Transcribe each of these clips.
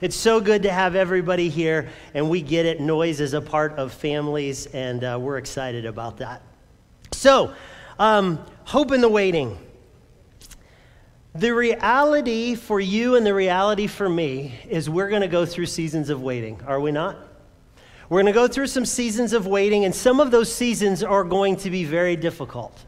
It's so good to have everybody here, and we get it. Noise is a part of families, and uh, we're excited about that. So, um, hope in the waiting. The reality for you and the reality for me is we're going to go through seasons of waiting, are we not? We're going to go through some seasons of waiting, and some of those seasons are going to be very difficult.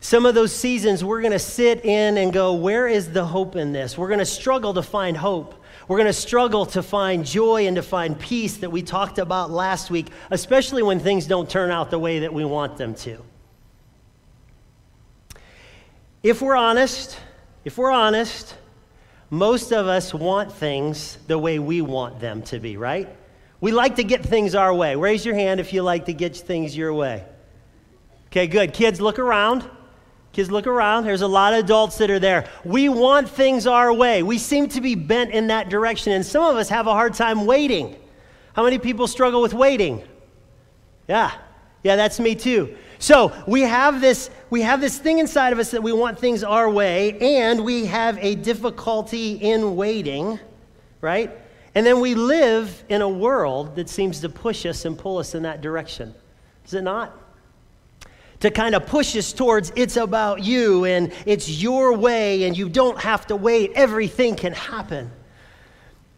Some of those seasons we're going to sit in and go, Where is the hope in this? We're going to struggle to find hope. We're going to struggle to find joy and to find peace that we talked about last week, especially when things don't turn out the way that we want them to. If we're honest, if we're honest, most of us want things the way we want them to be, right? We like to get things our way. Raise your hand if you like to get things your way. Okay, good. Kids, look around. Kids, look around. There's a lot of adults that are there. We want things our way. We seem to be bent in that direction, and some of us have a hard time waiting. How many people struggle with waiting? Yeah, yeah, that's me too. So we have this we have this thing inside of us that we want things our way, and we have a difficulty in waiting, right? And then we live in a world that seems to push us and pull us in that direction. Is it not? To kind of push us towards it's about you and it's your way and you don't have to wait, everything can happen.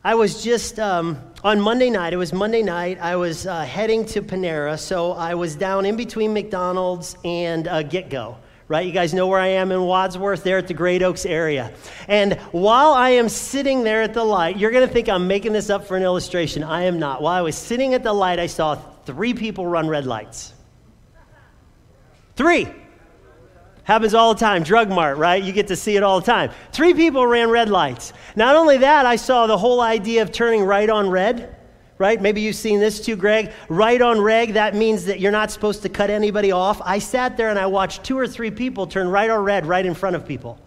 I was just um, on Monday night, it was Monday night, I was uh, heading to Panera, so I was down in between McDonald's and uh, GetGo right? You guys know where I am in Wadsworth, there at the Great Oaks area. And while I am sitting there at the light, you're going to think I'm making this up for an illustration. I am not. While I was sitting at the light, I saw three people run red lights. Three. Happens all the time. Drug mart, right? You get to see it all the time. Three people ran red lights. Not only that, I saw the whole idea of turning right on red, right? Maybe you've seen this too, Greg. Right on red, that means that you're not supposed to cut anybody off. I sat there and I watched two or three people turn right on red right in front of people.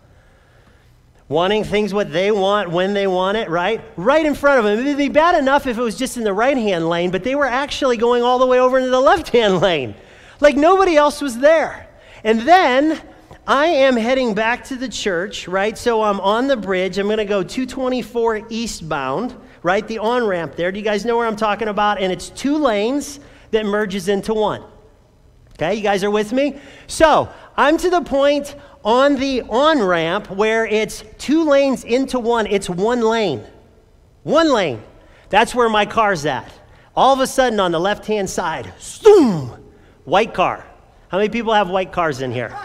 Wanting things what they want when they want it, right? Right in front of them. It'd be bad enough if it was just in the right hand lane, but they were actually going all the way over into the left hand lane. Like nobody else was there. And then I am heading back to the church, right? So I'm on the bridge. I'm going to go 224 eastbound, right? The on ramp there. Do you guys know where I'm talking about? And it's two lanes that merges into one. Okay, you guys are with me? So I'm to the point on the on ramp where it's two lanes into one, it's one lane. One lane. That's where my car's at. All of a sudden on the left hand side, zoom, white car. How many people have white cars in here?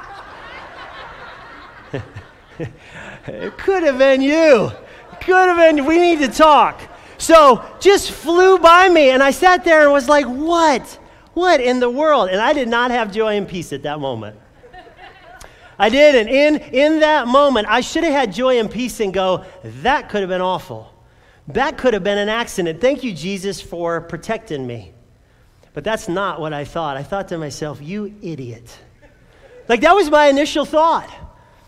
it could have been you. Could have been, we need to talk. So just flew by me, and I sat there and was like, what? What in the world? And I did not have joy and peace at that moment. I didn't. In, in that moment, I should have had joy and peace and go, that could have been awful. That could have been an accident. Thank you, Jesus, for protecting me. But that's not what I thought. I thought to myself, you idiot. Like, that was my initial thought.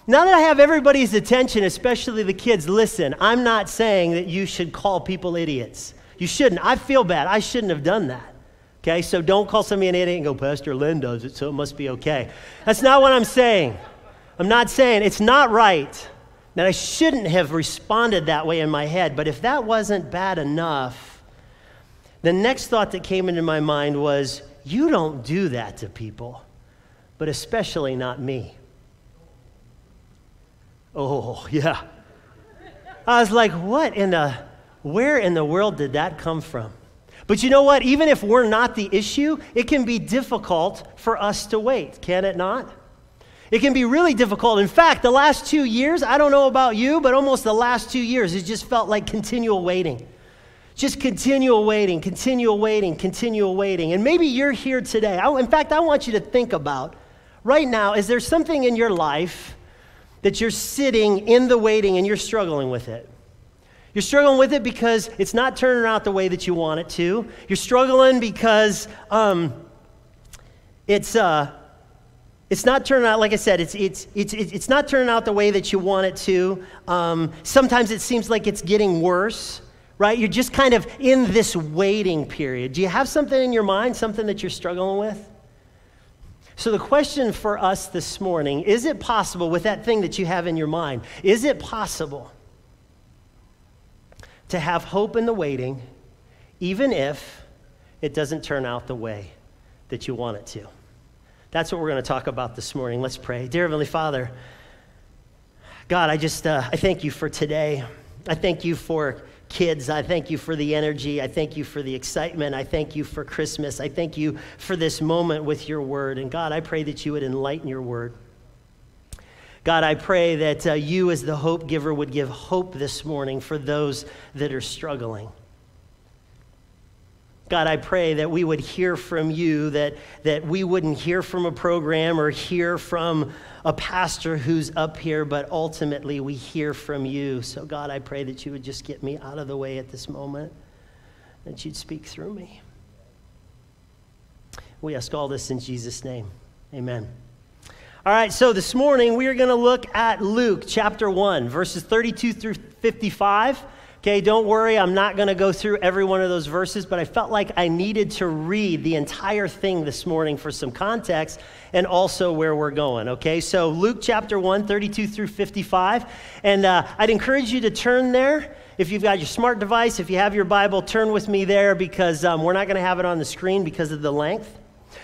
Now that I have everybody's attention, especially the kids, listen, I'm not saying that you should call people idiots. You shouldn't. I feel bad. I shouldn't have done that. Okay, so don't call somebody an idiot and go, Pastor Len does it, so it must be okay. That's not what I'm saying. I'm not saying it's not right that I shouldn't have responded that way in my head, but if that wasn't bad enough, the next thought that came into my mind was, You don't do that to people, but especially not me. Oh, yeah. I was like, what in the, where in the world did that come from? But you know what? Even if we're not the issue, it can be difficult for us to wait, can it not? It can be really difficult. In fact, the last two years, I don't know about you, but almost the last two years, it just felt like continual waiting. Just continual waiting, continual waiting, continual waiting. And maybe you're here today. I, in fact, I want you to think about right now is there something in your life that you're sitting in the waiting and you're struggling with it. You're struggling with it because it's not turning out the way that you want it to. You're struggling because um, it's, uh, it's not turning out, like I said, it's, it's, it's, it's not turning out the way that you want it to. Um, sometimes it seems like it's getting worse, right? You're just kind of in this waiting period. Do you have something in your mind, something that you're struggling with? So, the question for us this morning is it possible with that thing that you have in your mind? Is it possible to have hope in the waiting, even if it doesn't turn out the way that you want it to. That's what we're going to talk about this morning. Let's pray. Dear Heavenly Father, God, I just uh, I thank you for today. I thank you for kids. I thank you for the energy. I thank you for the excitement. I thank you for Christmas. I thank you for this moment with your word. And God, I pray that you would enlighten your word. God, I pray that uh, you, as the hope giver, would give hope this morning for those that are struggling. God, I pray that we would hear from you, that, that we wouldn't hear from a program or hear from a pastor who's up here, but ultimately we hear from you. So, God, I pray that you would just get me out of the way at this moment, that you'd speak through me. We ask all this in Jesus' name. Amen. All right, so this morning we are going to look at Luke chapter 1, verses 32 through 55. Okay, don't worry, I'm not going to go through every one of those verses, but I felt like I needed to read the entire thing this morning for some context and also where we're going. Okay, so Luke chapter 1, 32 through 55. And uh, I'd encourage you to turn there. If you've got your smart device, if you have your Bible, turn with me there because um, we're not going to have it on the screen because of the length.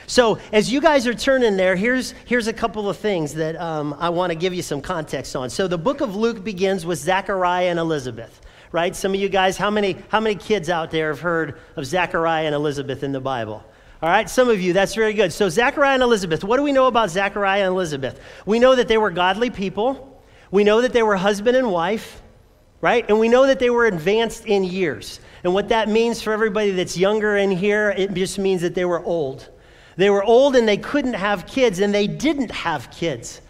So, as you guys are turning there, here's, here's a couple of things that um, I want to give you some context on. So, the book of Luke begins with Zechariah and Elizabeth right? Some of you guys, how many, how many kids out there have heard of Zechariah and Elizabeth in the Bible? All right, some of you, that's very good. So, Zechariah and Elizabeth, what do we know about Zechariah and Elizabeth? We know that they were godly people, we know that they were husband and wife, right? And we know that they were advanced in years. And what that means for everybody that's younger in here, it just means that they were old. They were old and they couldn't have kids, and they didn't have kids.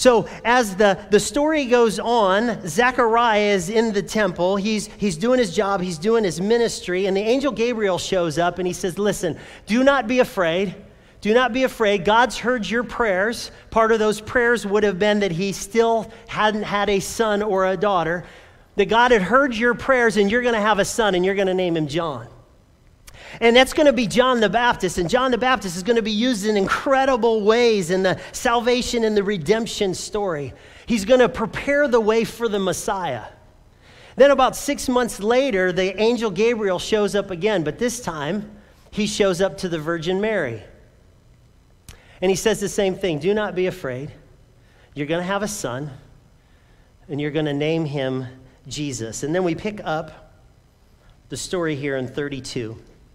So, as the, the story goes on, Zechariah is in the temple. He's, he's doing his job, he's doing his ministry, and the angel Gabriel shows up and he says, Listen, do not be afraid. Do not be afraid. God's heard your prayers. Part of those prayers would have been that he still hadn't had a son or a daughter. That God had heard your prayers and you're going to have a son and you're going to name him John. And that's going to be John the Baptist. And John the Baptist is going to be used in incredible ways in the salvation and the redemption story. He's going to prepare the way for the Messiah. Then, about six months later, the angel Gabriel shows up again, but this time he shows up to the Virgin Mary. And he says the same thing Do not be afraid. You're going to have a son, and you're going to name him Jesus. And then we pick up the story here in 32.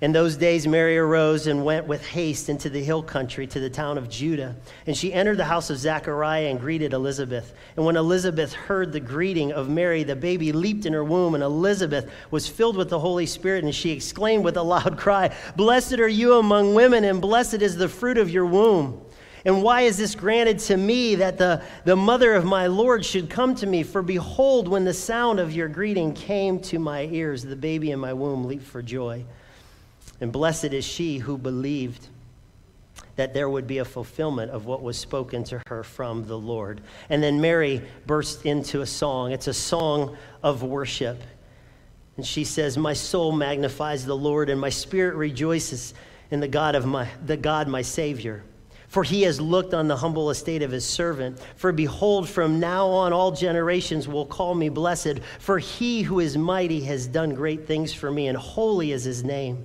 in those days, Mary arose and went with haste into the hill country to the town of Judah. And she entered the house of Zechariah and greeted Elizabeth. And when Elizabeth heard the greeting of Mary, the baby leaped in her womb, and Elizabeth was filled with the Holy Spirit. And she exclaimed with a loud cry, Blessed are you among women, and blessed is the fruit of your womb. And why is this granted to me that the, the mother of my Lord should come to me? For behold, when the sound of your greeting came to my ears, the baby in my womb leaped for joy. And blessed is she who believed that there would be a fulfillment of what was spoken to her from the Lord. And then Mary bursts into a song. It's a song of worship. And she says, My soul magnifies the Lord, and my spirit rejoices in the God of my the God my Savior. For he has looked on the humble estate of his servant. For behold, from now on all generations will call me blessed. For he who is mighty has done great things for me, and holy is his name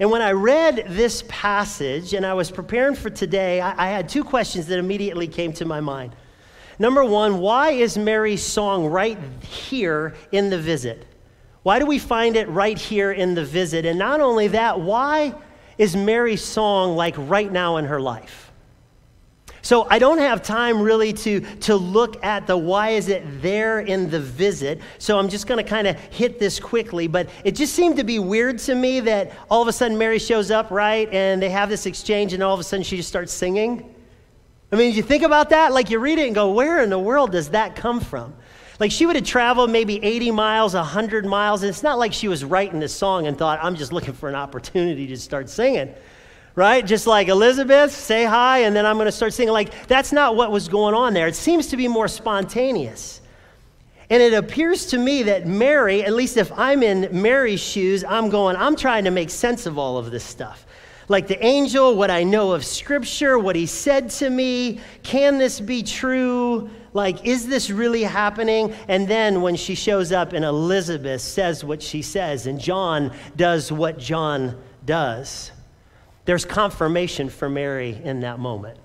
And when I read this passage and I was preparing for today, I, I, had two questions that immediately came to my mind. Number one, why is Mary's song right here in the visit? Why do we find it right here in the visit? And not only that, why is Mary's song like right now in her life? So I don't have time really to, to look at the why is it there in the visit. So I'm just going to kind of hit this quickly. But it just seemed to be weird to me that all of a sudden Mary shows up, right? And they have this exchange, and all of a sudden she just starts singing. I mean, you think about that? Like you read it and go, where in the world does that come from? Like she would have traveled maybe 80 miles, 100 miles, and it's not like she was writing this song and thought, I'm just looking for an opportunity to start singing right? Just like Elizabeth, say hi, and then I'm going to start singing. Like, that's not what was going on there. It seems to be more spontaneous. And it appears to me that Mary, at least if I'm in Mary's shoes, I'm going, I'm trying to make sense of all of this stuff. Like the angel, what I know of Scripture, what he said to me, can this be true? Like, is this really happening? And then when she shows up and Elizabeth says what she says, and John does what John does. There's confirmation for Mary in that moment.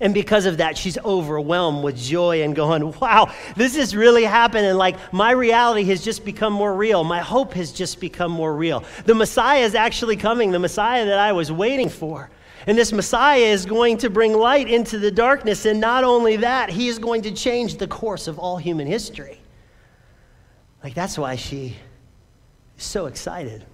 And because of that, she's overwhelmed with joy and going, wow, this is really happening. Like, my reality has just become more real. My hope has just become more real. The Messiah is actually coming, the Messiah that I was waiting for. And this Messiah is going to bring light into the darkness. And not only that, he is going to change the course of all human history. Like, that's why she is so excited.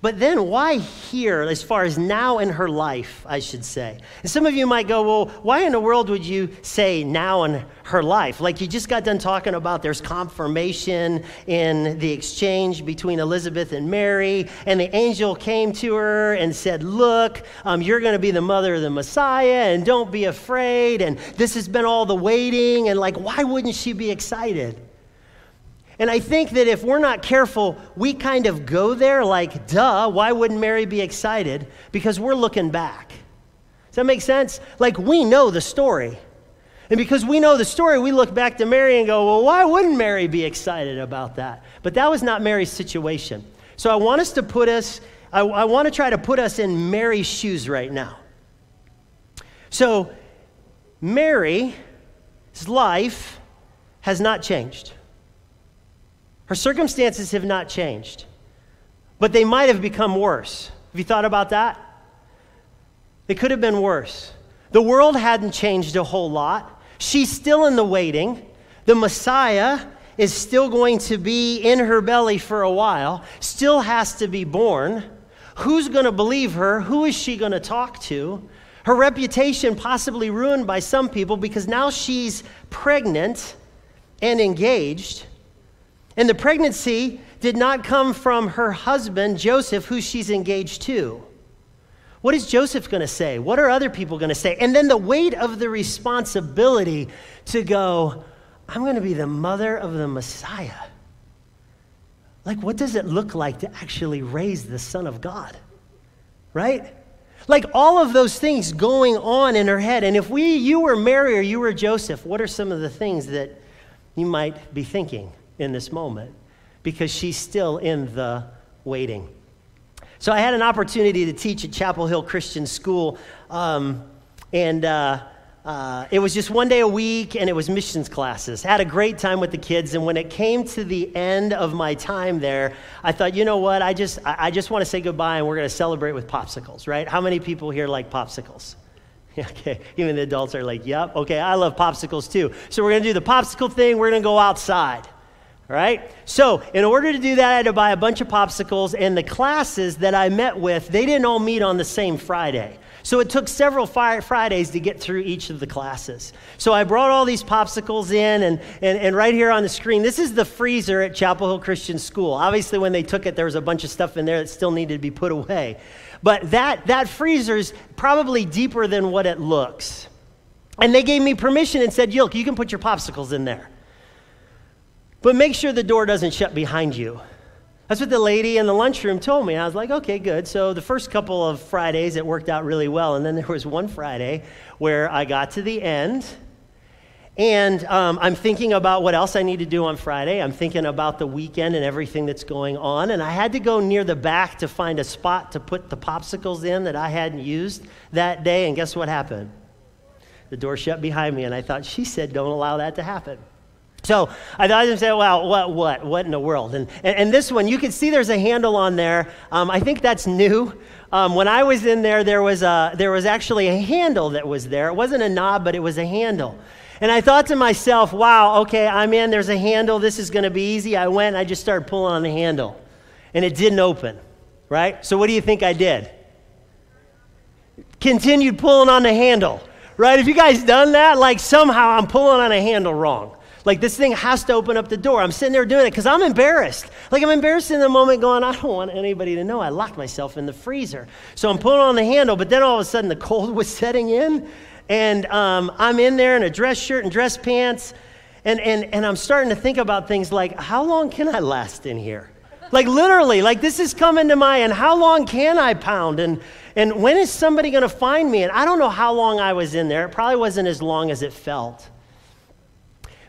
But then why here, as far as now in her life, I should say? And some of you might go, well, why in the world would you say now in her life? Like you just got done talking about there's confirmation in the exchange between Elizabeth and Mary, and the angel came to her and said, Look, um, you're going to be the mother of the Messiah, and don't be afraid. And this has been all the waiting, and like, why wouldn't she be excited? And I think that if we're not careful, we kind of go there like, duh, why wouldn't Mary be excited? Because we're looking back. Does that make sense? Like, we know the story. And because we know the story, we look back to Mary and go, well, why wouldn't Mary be excited about that? But that was not Mary's situation. So I want us to put us, I, I want to try to put us in Mary's shoes right now. So, Mary's life has not changed. Her circumstances have not changed, but they might have become worse. Have you thought about that? They could have been worse. The world hadn't changed a whole lot. She's still in the waiting. The Messiah is still going to be in her belly for a while, still has to be born. Who's going to believe her? Who is she going to talk to? Her reputation possibly ruined by some people because now she's pregnant and engaged. And the pregnancy did not come from her husband, Joseph, who she's engaged to. What is Joseph going to say? What are other people going to say? And then the weight of the responsibility to go, I'm going to be the mother of the Messiah. Like, what does it look like to actually raise the Son of God? Right? Like all of those things going on in her head. And if we, you were Mary or you were Joseph, what are some of the things that you might be thinking? In this moment because she's still in the waiting. So I had an opportunity to teach at Chapel Hill Christian School, um, and uh, uh, it was just one day a week, and it was missions classes. Had a great time with the kids, and when it came to the end of my time there, I thought, you know what? I just I, I just want to say goodbye, and we're going to celebrate with popsicles, right? How many people here like popsicles? Okay, even the adults are like, yep, okay, I love popsicles too. So we're going to do the popsicle thing, we're going to go outside right? So, in order to do that, I had to buy a bunch of popsicles, and the classes that I met with, they didn't all meet on the same Friday. So, it took several Fridays to get through each of the classes. So, I brought all these popsicles in, and, and, and right here on the screen, this is the freezer at Chapel Hill Christian School. Obviously, when they took it, there was a bunch of stuff in there that still needed to be put away. But that, that freezer's probably deeper than what it looks. And they gave me permission and said, Yilk, you can put your popsicles in there. But make sure the door doesn't shut behind you. That's what the lady in the lunchroom told me. I was like, okay, good. So the first couple of Fridays, it worked out really well. And then there was one Friday where I got to the end And um, I'm thinking about what else I need to do on Friday. I'm thinking about the weekend and everything that's going on. And I had to go near the back to find a spot to put the popsicles in that I hadn't used that day. And guess what happened? The door shut behind me. And I thought, she said, don't allow that to happen. So I thought I say, well, what, what, what in the world? And, and, and, this one, you can see there's a handle on there. Um, I think that's new. Um, when I was in there, there was, a, there was actually a handle that was there. It wasn't a knob, but it was a handle. And I thought to myself, wow, okay, I'm in, there's a handle, this is going to be easy. I went I just started pulling on the handle, and it didn't open, right? So what do you think I did? Continued pulling on the handle, right? Have you guys done that? Like somehow I'm pulling on a handle wrong. Like this thing has to open up the door. I'm sitting there doing it because I'm embarrassed. Like I'm embarrassed in the moment going, I don't want anybody to know I locked myself in the freezer. So I'm pulling on the handle, but then all of a sudden the cold was setting in and um, I'm in there in a dress shirt and dress pants. And, and, and I'm starting to think about things like, how long can I last in here? Like literally, like this is coming to my end. How long can I pound? And, and when is somebody going to find me? And I don't know how long I was in there. It probably wasn't as long as it felt.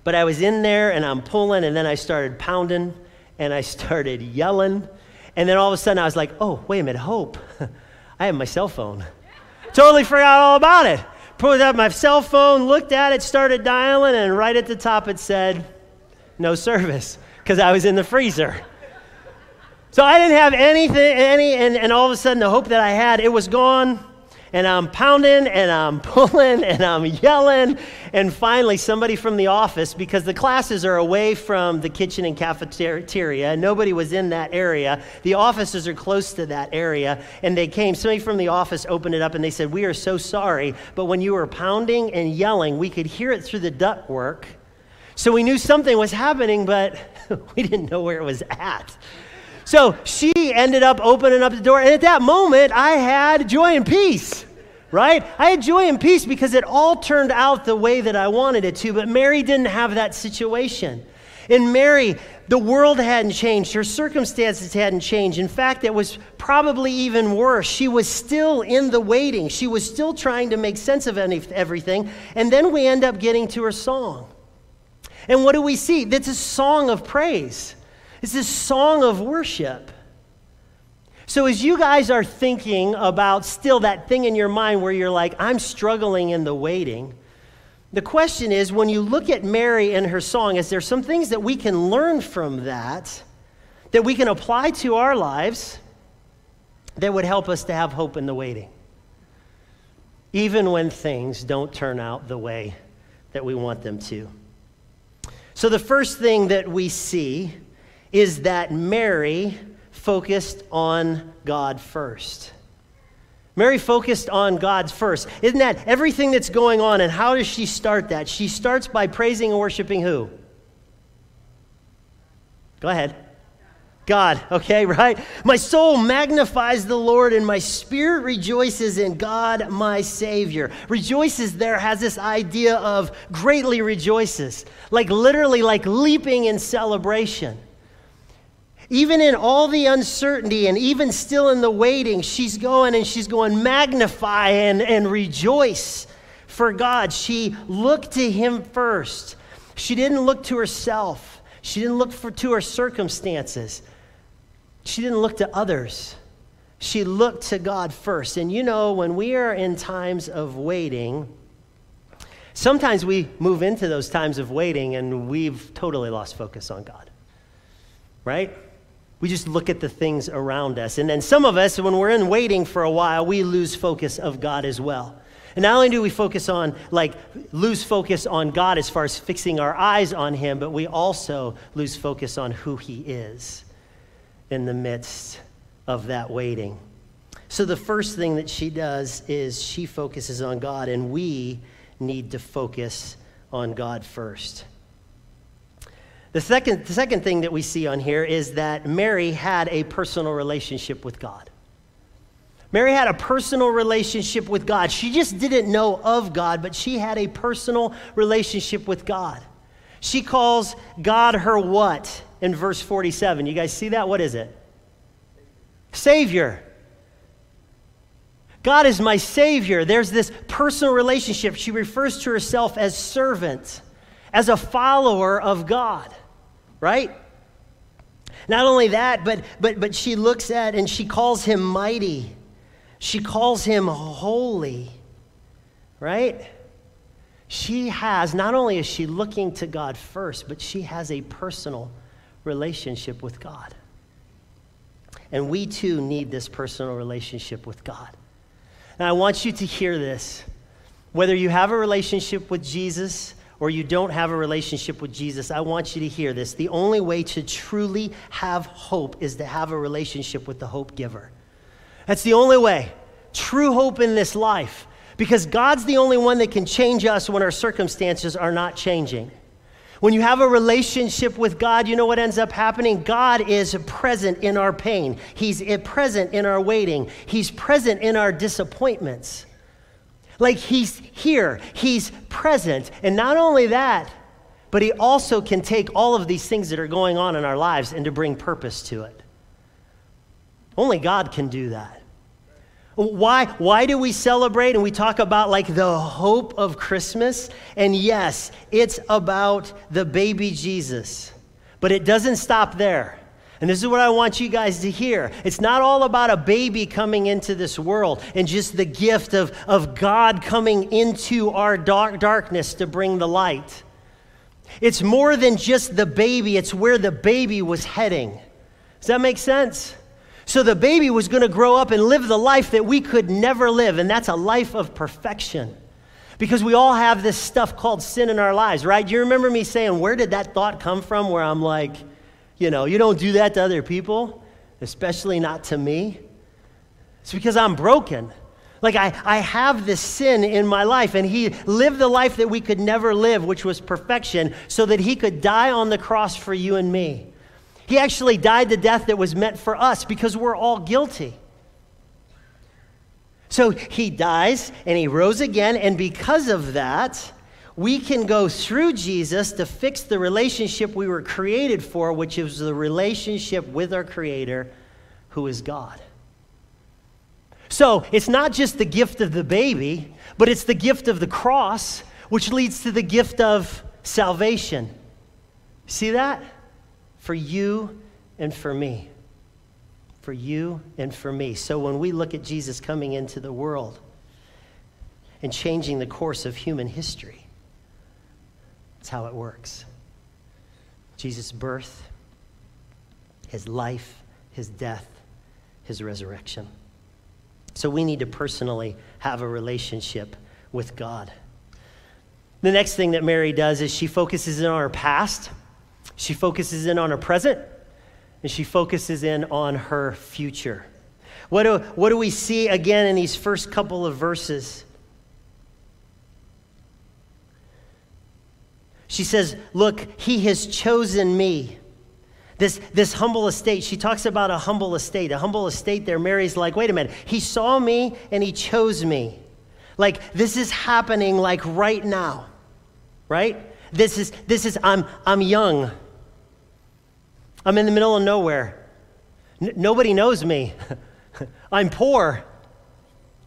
But I was in there and I'm pulling, and then I started pounding and I started yelling. And then all of a sudden I was like, oh, wait a minute, Hope. I have my cell phone. totally forgot all about it pulled out my cell phone, looked at it, started dialing, and right at the top it said, no service, because I was in the freezer. So I didn't have anything, any, and, and all of a sudden the hope that I had, it was gone and I'm pounding and I'm pulling and I'm yelling. And finally, somebody from the office, because the classes are away from the kitchen and cafeteria, and nobody was in that area. The offices are close to that area. And they came, somebody from the office opened it up and they said, We are so sorry, but when you were pounding and yelling, we could hear it through the ductwork. So we knew something was happening, but we didn't know where it was at. So she ended up opening up the door. And at that moment, I had joy and peace, right? I had joy and peace because it all turned out the way that I wanted it to. But Mary didn't have that situation. In Mary, the world hadn't changed. Her circumstances hadn't changed. In fact, it was probably even worse. She was still in the waiting. She was still trying to make sense of everything. And then we end up getting to her song. And what do we see? It's a song of praise. It's this song of worship. So, as you guys are thinking about still that thing in your mind where you're like, I'm struggling in the waiting, the question is when you look at Mary and her song, is there some things that we can learn from that, that we can apply to our lives that would help us to have hope in the waiting? Even when things don't turn out the way that we want them to. So, the first thing that we see is that Mary focused on God first. Mary focused on God's first. Isn't that everything that's going on? And how does she start that? She starts by praising and worshiping who? Go ahead. God, okay, right? My soul magnifies the Lord and my spirit rejoices in God, my Savior. Rejoices there has this idea of greatly rejoices, like literally like leaping in celebration. Even in all the uncertainty and even still in the waiting, she's going and she's going, magnify and, and rejoice for God. She looked to Him first. She didn't look to herself, she didn't look for, to her circumstances, she didn't look to others. She looked to God first. And you know, when we are in times of waiting, sometimes we move into those times of waiting and we've totally lost focus on God, right? We just look at the things around us. And then some of us, when we're in waiting for a while, we lose focus of God as well. And not only do we focus on, like, lose focus on God as far as fixing our eyes on Him, but we also lose focus on who He is in the midst of that waiting. So the first thing that she does is she focuses on God, and we need to focus on God first. The second, the second thing that we see on here is that Mary had a personal relationship with God. Mary had a personal relationship with God. She just didn't know of God, but she had a personal relationship with God. She calls God her what in verse 47? You guys see that? What is it? Savior. God is my Savior. There's this personal relationship. She refers to herself as servant. as a follower of God, right? Not only that, but, but, but she looks at and she calls him mighty. She calls him holy, right? She has, not only is she looking to God first, but she has a personal relationship with God. And we too need this personal relationship with God. Now, I want you to hear this. Whether you have a relationship with Jesus or you don't have a relationship with Jesus, I want you to hear this. The only way to truly have hope is to have a relationship with the hope giver. That's the only way. True hope in this life. Because God's the only one that can change us when our circumstances are not changing. When you have a relationship with God, you know what ends up happening? God is present in our pain. He's present in our waiting. He's present in our disappointments. Like He's here, He's present. And not only that, but He also can take all of these things that are going on in our lives and to bring purpose to it. Only God can do that. Why, why do we celebrate and we talk about like the hope of Christmas? And yes, it's about the baby Jesus, but it doesn't stop there. And this is what I want you guys to hear. It's not all about a baby coming into this world and just the gift of, of God coming into our dark, darkness to bring the light. It's more than just the baby, it's where the baby was heading. Does that make sense? So the baby was going to grow up and live the life that we could never live, and that's a life of perfection. Because we all have this stuff called sin in our lives, right? You remember me saying, Where did that thought come from? Where I'm like, you know, you don't do that to other people, especially not to me. It's because I'm broken. Like, I, I have this sin in my life, and he lived the life that we could never live, which was perfection, so that he could die on the cross for you and me. He actually died the death that was meant for us because we're all guilty. So he dies and he rose again, and because of that, we can go through Jesus to fix the relationship we were created for, which is the relationship with our Creator, who is God. So it's not just the gift of the baby, but it's the gift of the cross, which leads to the gift of salvation. See that? for you and for me. For you and for me. So when we look at Jesus coming into the world and changing the course of human history, that's how it works. Jesus' birth, his life, his death, his resurrection. So we need to personally have a relationship with God. The next thing that Mary does is she focuses in on her past she focuses in on her present and she focuses in on her future. What do, what do we see again in these first couple of verses? She says, Look, he has chosen me. This, this humble estate, she talks about a humble estate. A humble estate there, Mary's like, wait a minute, he saw me and he chose me. Like, this is happening like right now, right? This is, this is I'm, I'm young. I'm in the middle of nowhere. N- nobody knows me. I'm poor.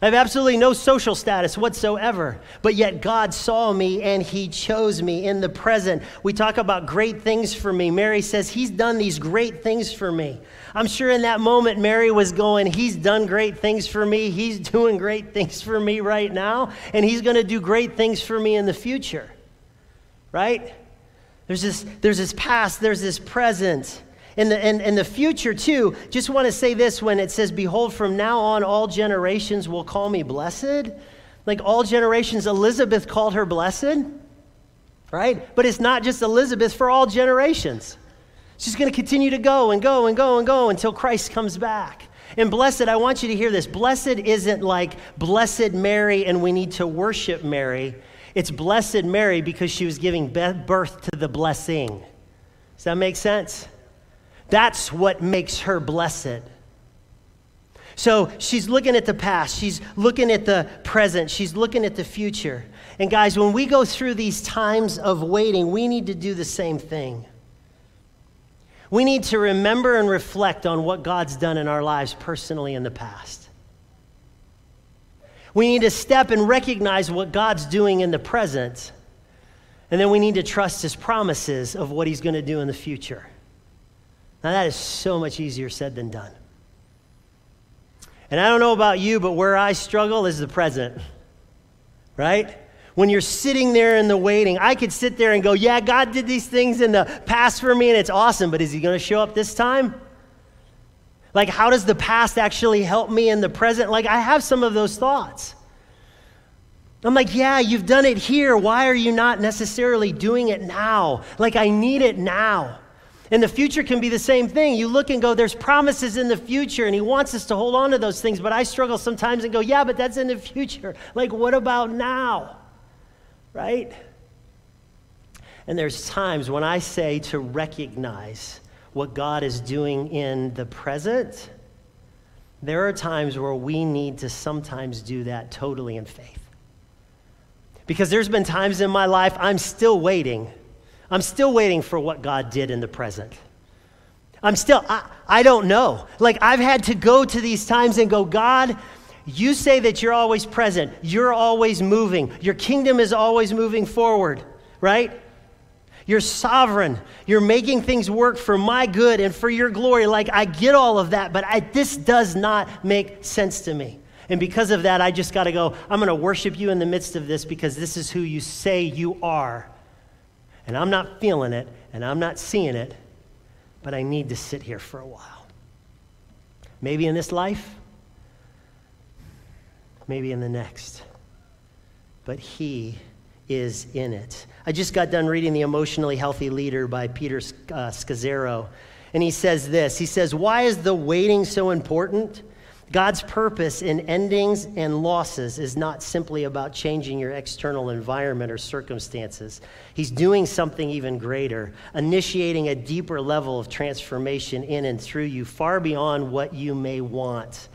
I have absolutely no social status whatsoever. But yet God saw me and He chose me in the present. We talk about great things for me. Mary says, He's done these great things for me. I'm sure in that moment, Mary was going, He's done great things for me. He's doing great things for me right now. And He's going to do great things for me in the future. Right? There's this, there's this past, there's this present. In the, in, in the future, too, just want to say this when it says, Behold, from now on all generations will call me blessed. Like all generations, Elizabeth called her blessed, right? But it's not just Elizabeth for all generations. She's going to continue to go and go and go and go until Christ comes back. And blessed, I want you to hear this. Blessed isn't like Blessed Mary and we need to worship Mary. It's Blessed Mary because she was giving birth to the blessing. Does that make sense? That's what makes her blessed. So she's looking at the past, she's looking at the present, she's looking at the future. And guys, when we go through these times of waiting, we need to do the same thing. We need to remember and reflect on what God's done in our lives personally in the past. We need to step and recognize what God's doing in the present. And then we need to trust his promises of what he's going to do in the future. Now, that is so much easier said than done. And I don't know about you, but where I struggle is the present, right? When you're sitting there in the waiting, I could sit there and go, Yeah, God did these things in the past for me and it's awesome, but is He going to show up this time? Like, how does the past actually help me in the present? Like, I have some of those thoughts. I'm like, yeah, you've done it here. Why are you not necessarily doing it now? Like, I need it now. And the future can be the same thing. You look and go, there's promises in the future, and He wants us to hold on to those things. But I struggle sometimes and go, yeah, but that's in the future. Like, what about now? Right? And there's times when I say to recognize what God is doing in the present, there are times where we need to sometimes do that totally in faith. Because there's been times in my life I'm still waiting. I'm still waiting for what God did in the present. I'm still, I, I don't know. Like, I've had to go to these times and go, God, you say that you're always present, you're always moving, your kingdom is always moving forward, right? You're sovereign. You're making things work for my good and for your glory. Like, I get all of that, but I, this does not make sense to me. And because of that, I just got to go, I'm going to worship you in the midst of this because this is who you say you are. And I'm not feeling it and I'm not seeing it, but I need to sit here for a while. Maybe in this life, maybe in the next. But He is in it. I just got done reading The Emotionally Healthy Leader by Peter uh, Scazzero. And he says this He says, Why is the waiting so important? God's purpose in endings and losses is not simply about changing your external environment or circumstances. He's doing something even greater, initiating a deeper level of transformation in and through you, far beyond what you may want.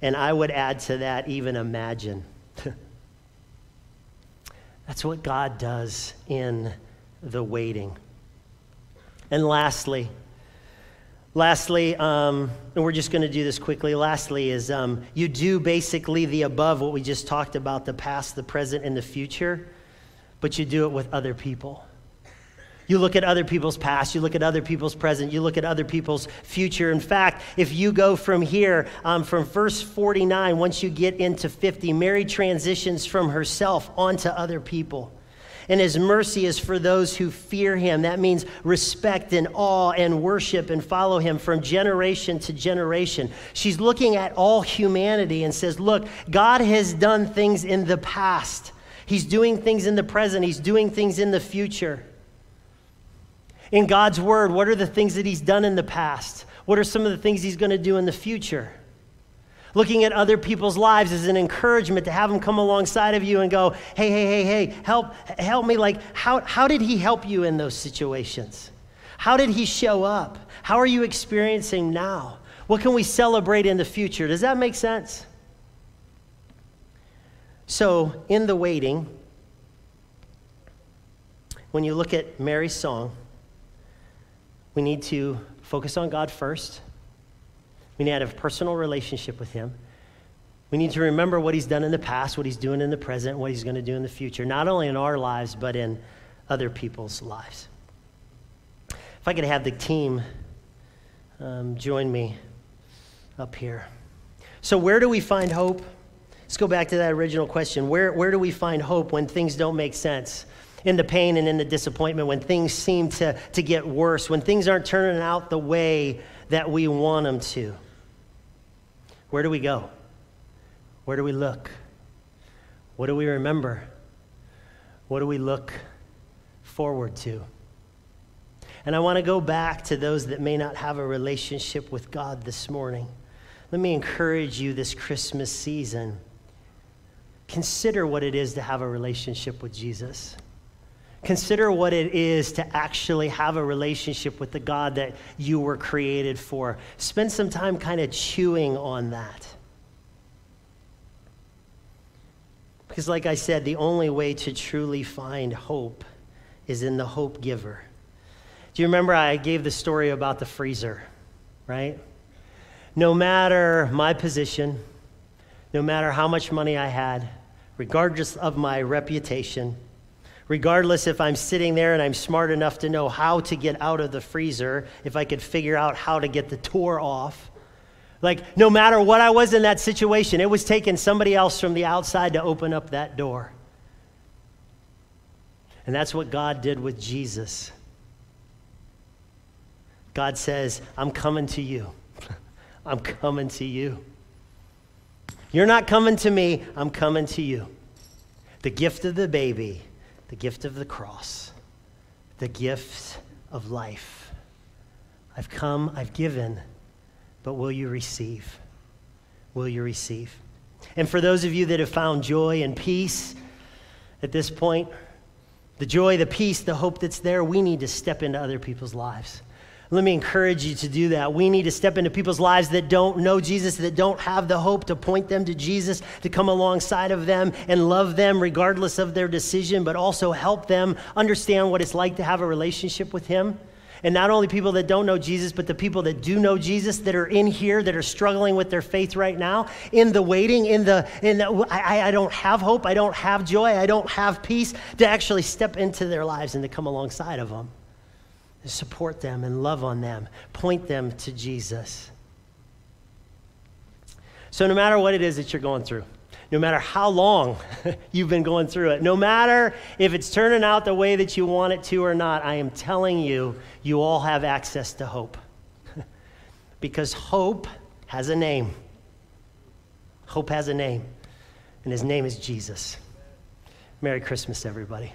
And I would add to that, even imagine. That's what God does in the waiting. And lastly, lastly, um, and we're just going to do this quickly. Lastly, is um, you do basically the above what we just talked about the past, the present, and the future, but you do it with other people. You look at other people's past, you look at other people's present, you look at other people's future. In fact, if you go from here, um, from verse 49, once you get into 50, Mary transitions from herself onto other people. And his mercy is for those who fear him. That means respect and awe and worship and follow him from generation to generation. She's looking at all humanity and says, Look, God has done things in the past, He's doing things in the present, He's doing things in the future in God's word, what are the things that He's done in the past? What are some of the things He's going to do in the future? Looking at other people's lives is an encouragement to have them come alongside of you and go, hey, hey, hey, hey, help, help me. Like, how, how did He help you in those situations? How did He show up? How are you experiencing now? What can we celebrate in the future? Does that make sense? So, in the waiting, when you look at Mary's song, we need to focus on God first. We need to have a personal relationship with Him. We need to remember what He's done in the past, what He's doing in the present, what He's going to do in the future, not only in our lives, but in other people's lives. If I could have the team um, join me up here. So, where do we find hope? Let's go back to that original question. Where, where do we find hope when things don't make sense? in the pain and in the disappointment, when things seem to, to get worse, when things aren't turning out the way that we want them to. Where do we go? Where do we look? What do we remember? What do we look forward to? And I want to go back to those that may not have a relationship with God this morning. Let me encourage you this Christmas season. Consider what it is to have a relationship with Jesus. Consider what it is to actually have a relationship with the God that you were created for. Spend some time kind of chewing on that. Because, like I said, the only way to truly find hope is in the hope giver. Do you remember I gave the story about the freezer, right? No matter my position, no matter how much money I had, regardless of my reputation, regardless if I'm sitting there and I'm smart enough to know how to get out of the freezer, if I could figure out how to get the door off. Like, no matter what I was in that situation, it was taking somebody else from the outside to open up that door. And that's what God did with Jesus. God says, I'm coming to you. I'm coming to you. You're not coming to me, I'm coming to you. The gift of the baby, the gift of the cross, the gift of life. I've come, I've given, but will you receive? Will you receive? And for those of you that have found joy and peace at this point, the joy, the peace, the hope that's there, we need to step into other people's lives. Let me encourage you to do that. We need to step into people's lives that don't know Jesus, that don't have the hope to point them to Jesus, to come alongside of them and love them regardless of their decision, but also help them understand what it's like to have a relationship with Him. And not only people that don't know Jesus, but the people that do know Jesus that are in here, that are struggling with their faith right now, in the waiting, in the, in the I, I don't have hope, I don't have joy, I don't have peace, to actually step into their lives and to come alongside of them support them and love on them, point them to Jesus. So, no matter what it is that you're going through, no matter how long you've been going through it, no matter if it's turning out the way that you want it to or not, I am telling you, you all have access to hope. because hope has a name. Hope has a name, and his name is Jesus. Merry Christmas, everybody.